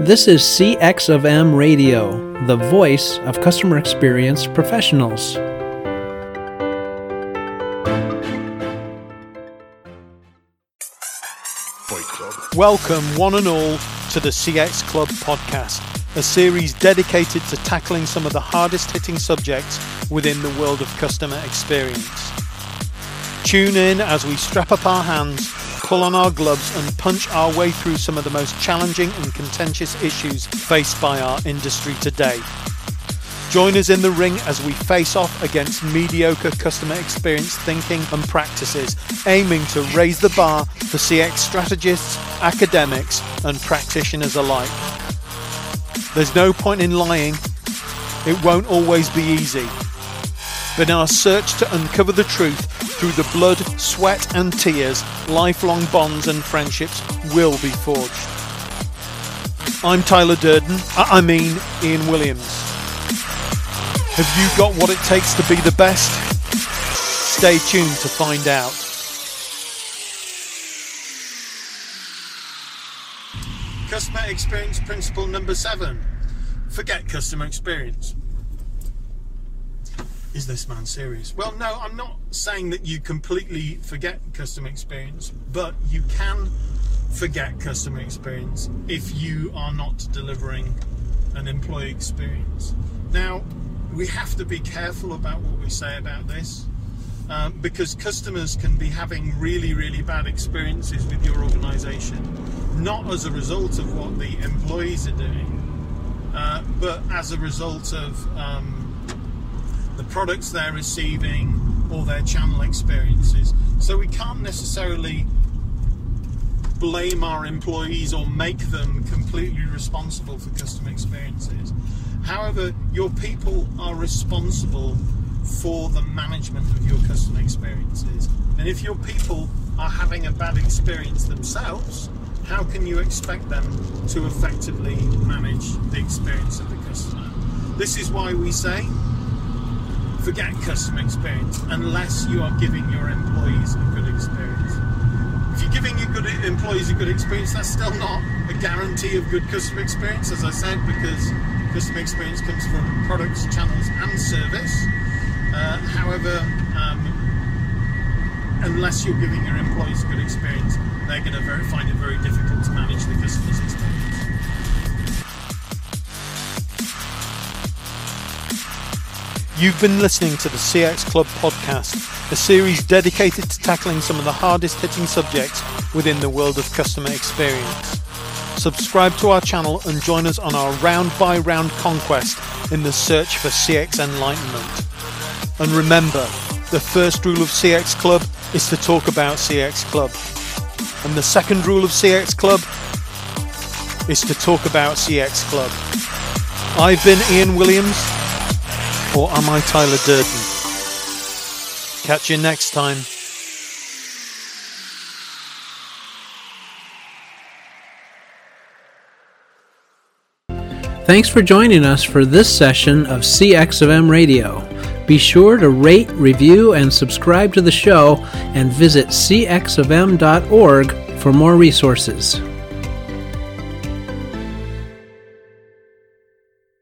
This is CX of M Radio, the voice of customer experience professionals. Welcome, one and all, to the CX Club podcast, a series dedicated to tackling some of the hardest hitting subjects within the world of customer experience. Tune in as we strap up our hands pull on our gloves and punch our way through some of the most challenging and contentious issues faced by our industry today. Join us in the ring as we face off against mediocre customer experience thinking and practices, aiming to raise the bar for CX strategists, academics, and practitioners alike. There's no point in lying, it won't always be easy. But in our search to uncover the truth, through the blood, sweat, and tears, lifelong bonds and friendships will be forged. I'm Tyler Durden, I mean Ian Williams. Have you got what it takes to be the best? Stay tuned to find out. Customer experience principle number seven forget customer experience is this man serious? Well, no, I'm not saying that you completely forget customer experience, but you can forget customer experience if you are not delivering an employee experience. Now, we have to be careful about what we say about this um, because customers can be having really, really bad experiences with your organization, not as a result of what the employees are doing, uh, but as a result of um, the products they're receiving, or their channel experiences. So we can't necessarily blame our employees or make them completely responsible for customer experiences. However, your people are responsible for the management of your customer experiences. And if your people are having a bad experience themselves, how can you expect them to effectively manage the experience of the customer? This is why we say forget customer experience unless you are giving your employees a good experience. If you're giving your good employees a good experience, that's still not a guarantee of good customer experience, as I said, because customer experience comes from products, channels, and service. Uh, however, um, unless you're giving your employees a good experience, they're going to find it very difficult to manage You've been listening to the CX Club podcast, a series dedicated to tackling some of the hardest hitting subjects within the world of customer experience. Subscribe to our channel and join us on our round by round conquest in the search for CX enlightenment. And remember, the first rule of CX Club is to talk about CX Club. And the second rule of CX Club is to talk about CX Club. I've been Ian Williams or am I Tyler Durden? Catch you next time. Thanks for joining us for this session of CX of M Radio. Be sure to rate, review, and subscribe to the show and visit cxofm.org for more resources.